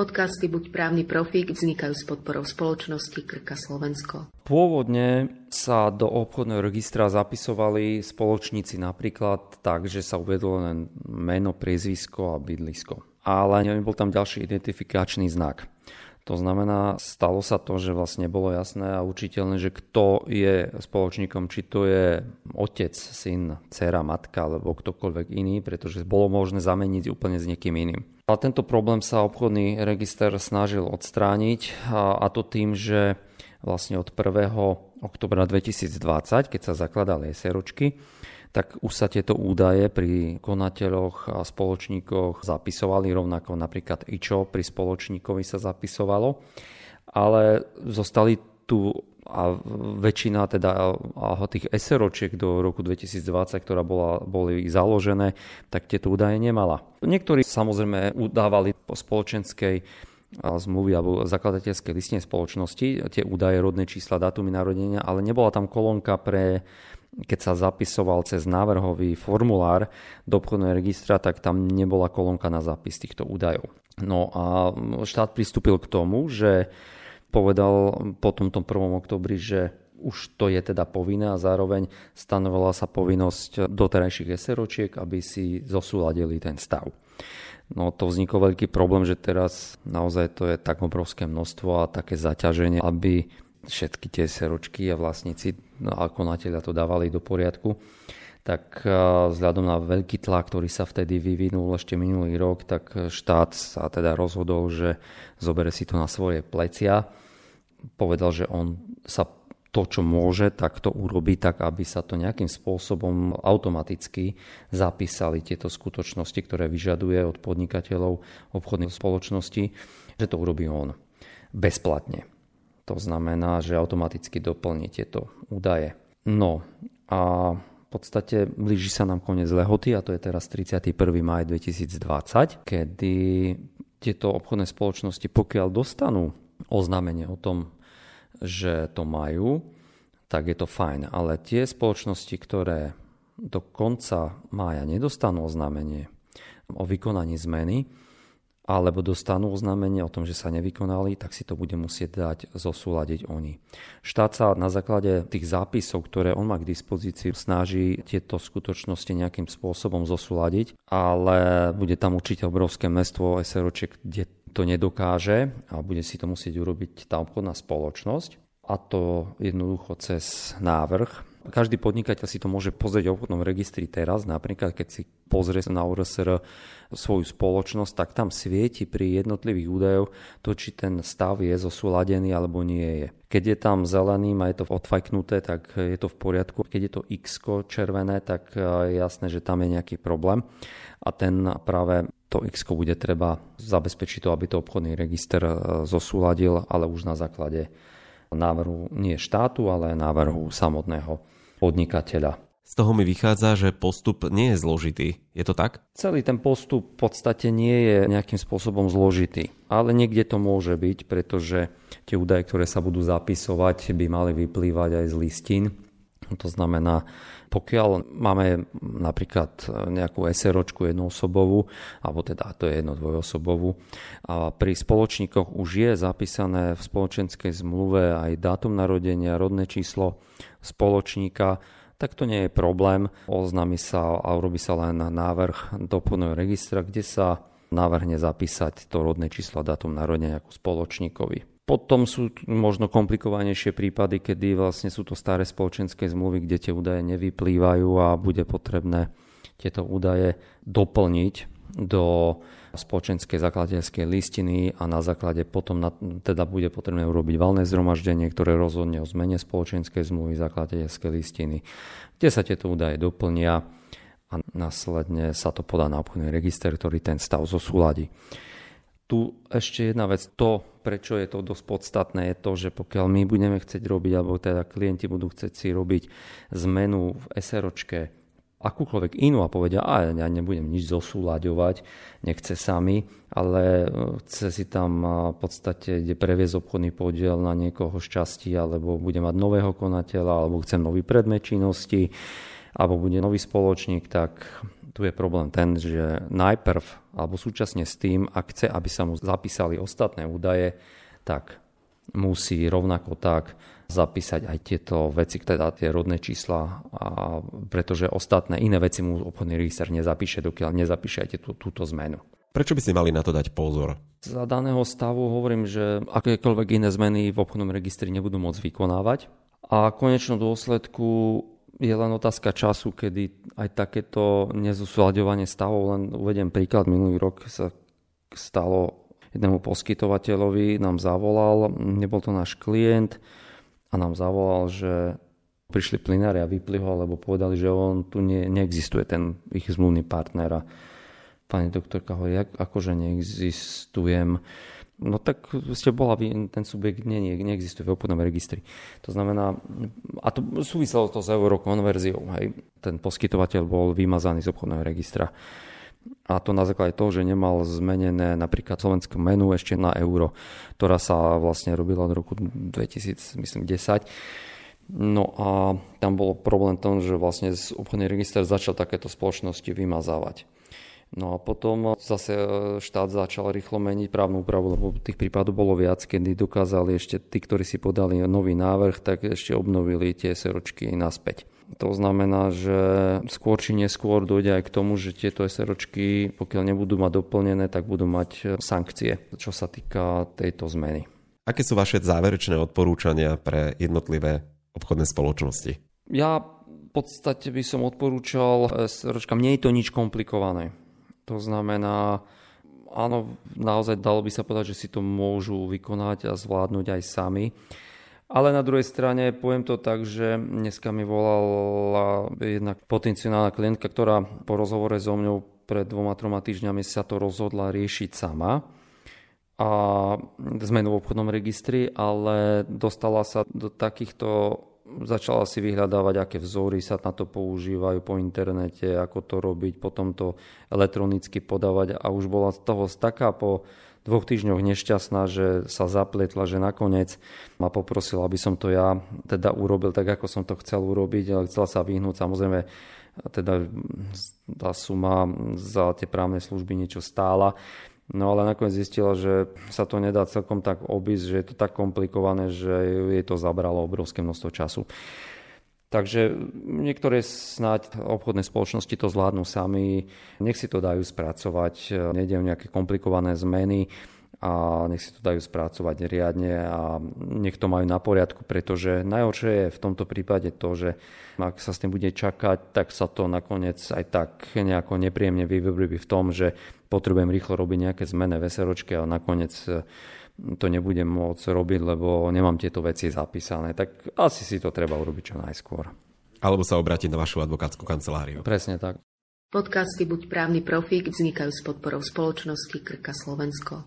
Podcasty Buď právny profík vznikajú s podporou spoločnosti Krka Slovensko. Pôvodne sa do obchodného registra zapisovali spoločníci napríklad tak, že sa uvedlo len meno, priezvisko a bydlisko. Ale nebol tam ďalší identifikačný znak. To znamená, stalo sa to, že vlastne bolo jasné a učiteľné, že kto je spoločníkom, či to je otec, syn, dcera, matka alebo ktokoľvek iný, pretože bolo možné zameniť úplne s niekým iným. A tento problém sa obchodný register snažil odstrániť a, to tým, že vlastne od 1. oktobra 2020, keď sa zakladali SROčky, tak už sa tieto údaje pri konateľoch a spoločníkoch zapisovali, rovnako napríklad IČO pri spoločníkovi sa zapisovalo, ale zostali tu a väčšina teda a tých SROčiek do roku 2020, ktorá bola, boli založené, tak tieto údaje nemala. Niektorí samozrejme udávali po spoločenskej zmluvy alebo zakladateľskej listine spoločnosti tie údaje, rodné čísla, dátumy narodenia, ale nebola tam kolónka pre keď sa zapisoval cez návrhový formulár do obchodného registra, tak tam nebola kolónka na zápis týchto údajov. No a štát pristúpil k tomu, že povedal po tomto 1. oktobri, že už to je teda povinné a zároveň stanovila sa povinnosť doterajších SROčiek, aby si zosúladili ten stav. No to vznikol veľký problém, že teraz naozaj to je tak obrovské množstvo a také zaťaženie, aby všetky tie seročky a vlastníci no, a konateľa to dávali do poriadku tak vzhľadom na veľký tlak, ktorý sa vtedy vyvinul ešte minulý rok, tak štát sa teda rozhodol, že zobere si to na svoje plecia povedal, že on sa to, čo môže, tak to urobí tak, aby sa to nejakým spôsobom automaticky zapísali tieto skutočnosti, ktoré vyžaduje od podnikateľov obchodných spoločností, že to urobí on bezplatne. To znamená, že automaticky doplní tieto údaje. No a podstate blíži sa nám koniec lehoty a to je teraz 31. maj 2020, kedy tieto obchodné spoločnosti, pokiaľ dostanú oznámenie o tom, že to majú, tak je to fajn. Ale tie spoločnosti, ktoré do konca mája nedostanú oznámenie o vykonaní zmeny, alebo dostanú oznámenie o tom, že sa nevykonali, tak si to bude musieť dať zosúľadiť oni. Štát sa na základe tých zápisov, ktoré on má k dispozícii, snaží tieto skutočnosti nejakým spôsobom zosúľadiť, ale bude tam určite obrovské mestvo SROčiek, kde to nedokáže a bude si to musieť urobiť tá obchodná spoločnosť a to jednoducho cez návrh. Každý podnikateľ si to môže pozrieť v obchodnom registri teraz, napríklad keď si pozrie na URSR svoju spoločnosť, tak tam svieti pri jednotlivých údajoch to, či ten stav je zosúladený alebo nie je. Keď je tam zelený a je to odfajknuté, tak je to v poriadku. Keď je to X červené, tak je jasné, že tam je nejaký problém a ten práve to X bude treba zabezpečiť to, aby to obchodný register e, zosúladil, ale už na základe návrhu nie štátu, ale návrhu samotného podnikateľa. Z toho mi vychádza, že postup nie je zložitý. Je to tak? Celý ten postup v podstate nie je nejakým spôsobom zložitý. Ale niekde to môže byť, pretože tie údaje, ktoré sa budú zapisovať, by mali vyplývať aj z listín. To znamená, pokiaľ máme napríklad nejakú SROčku jednoosobovú, alebo teda to je jedno dvojosobovú, a pri spoločníkoch už je zapísané v spoločenskej zmluve aj dátum narodenia, rodné číslo spoločníka, tak to nie je problém. Oznámi sa a urobí sa len návrh do registra, kde sa navrhne zapísať to rodné číslo a dátum narodenia ako spoločníkovi. Potom sú možno komplikovanejšie prípady, kedy vlastne sú to staré spoločenské zmluvy, kde tie údaje nevyplývajú a bude potrebné tieto údaje doplniť do spoločenskej zakladateľskej listiny a na základe potom na, teda bude potrebné urobiť valné zhromaždenie, ktoré rozhodne o zmene spoločenskej zmluvy zakladateľskej listiny, kde sa tieto údaje doplnia a následne sa to podá na obchodný register, ktorý ten stav zosúladí. Tu ešte jedna vec, to, prečo je to dosť podstatné, je to, že pokiaľ my budeme chcieť robiť, alebo teda klienti budú chcieť si robiť zmenu v SROčke, akúkoľvek inú a povedia, a ja nebudem nič zosúľaďovať, nechce sami, ale e, chce si tam v podstate ide previesť obchodný podiel na niekoho šťastí, alebo bude mať nového konateľa, alebo chce nový predmet činnosti, alebo bude nový spoločník, tak Tu je problém ten, že najprv, alebo súčasne s tým, ak chce, aby sa mu zapísali ostatné údaje, tak musí rovnako tak zapísať aj tieto veci, teda tie rodné čísla, a pretože ostatné iné veci mu obchodný register nezapíše, dokiaľ nezapíše aj tú, túto zmenu. Prečo by ste mali na to dať pozor? Za daného stavu hovorím, že akékoľvek iné zmeny v obchodnom registri nebudú môcť vykonávať. A v konečnom dôsledku je len otázka času, kedy aj takéto nezosúľadovanie stavov, len uvediem príklad, minulý rok sa stalo jednému poskytovateľovi, nám zavolal, nebol to náš klient, a nám zavolal, že prišli plinári a vypli ho, lebo povedali, že on tu nie, neexistuje ten ich zmluvný partner. Pani doktorka hovorí, akože neexistujem. No tak ste bola, ten subjekt nie, nie, neexistuje v obchodnom registri. To znamená, a to súviselo to s eurokonverziou, hej. Ten poskytovateľ bol vymazaný z obchodného registra. A to na základe toho, že nemal zmenené napríklad slovenské menu ešte na euro, ktorá sa vlastne robila od roku 2010. No a tam bol problém v tom, že vlastne obchodný register začal takéto spoločnosti vymazávať. No a potom zase štát začal rýchlo meniť právnu úpravu, lebo tých prípadov bolo viac, kedy dokázali ešte tí, ktorí si podali nový návrh, tak ešte obnovili tie seročky naspäť. To znamená, že skôr či neskôr dojde aj k tomu, že tieto SROčky, pokiaľ nebudú mať doplnené, tak budú mať sankcie, čo sa týka tejto zmeny. Aké sú vaše záverečné odporúčania pre jednotlivé obchodné spoločnosti? Ja v podstate by som odporúčal SROčkám, nie je to nič komplikované. To znamená, áno, naozaj dalo by sa povedať, že si to môžu vykonať a zvládnuť aj sami. Ale na druhej strane poviem to tak, že dneska mi volala jedna potenciálna klientka, ktorá po rozhovore so mňou pred dvoma, troma týždňami sa to rozhodla riešiť sama a zmenu v obchodnom registri, ale dostala sa do takýchto začala si vyhľadávať, aké vzory sa na to používajú po internete, ako to robiť, potom to elektronicky podávať a už bola z toho taká po dvoch týždňoch nešťastná, že sa zapletla, že nakoniec ma poprosila, aby som to ja teda urobil tak, ako som to chcel urobiť, ale chcela sa vyhnúť samozrejme teda tá suma za tie právne služby niečo stála. No ale nakoniec zistila, že sa to nedá celkom tak obísť, že je to tak komplikované, že jej to zabralo obrovské množstvo času. Takže niektoré snáď obchodné spoločnosti to zvládnu sami, nech si to dajú spracovať, nejde o nejaké komplikované zmeny a nech si to dajú spracovať riadne a nech to majú na poriadku, pretože najhoršie je v tomto prípade to, že ak sa s tým bude čakať, tak sa to nakoniec aj tak nejako nepríjemne vyvrbí v tom, že potrebujem rýchlo robiť nejaké zmene v SROčke a nakoniec to nebudem môcť robiť, lebo nemám tieto veci zapísané. Tak asi si to treba urobiť čo najskôr. Alebo sa obrátiť na vašu advokátsku kanceláriu. Presne tak. Podcasty Buď právny profík vznikajú s podporou spoločnosti Krka Slovensko.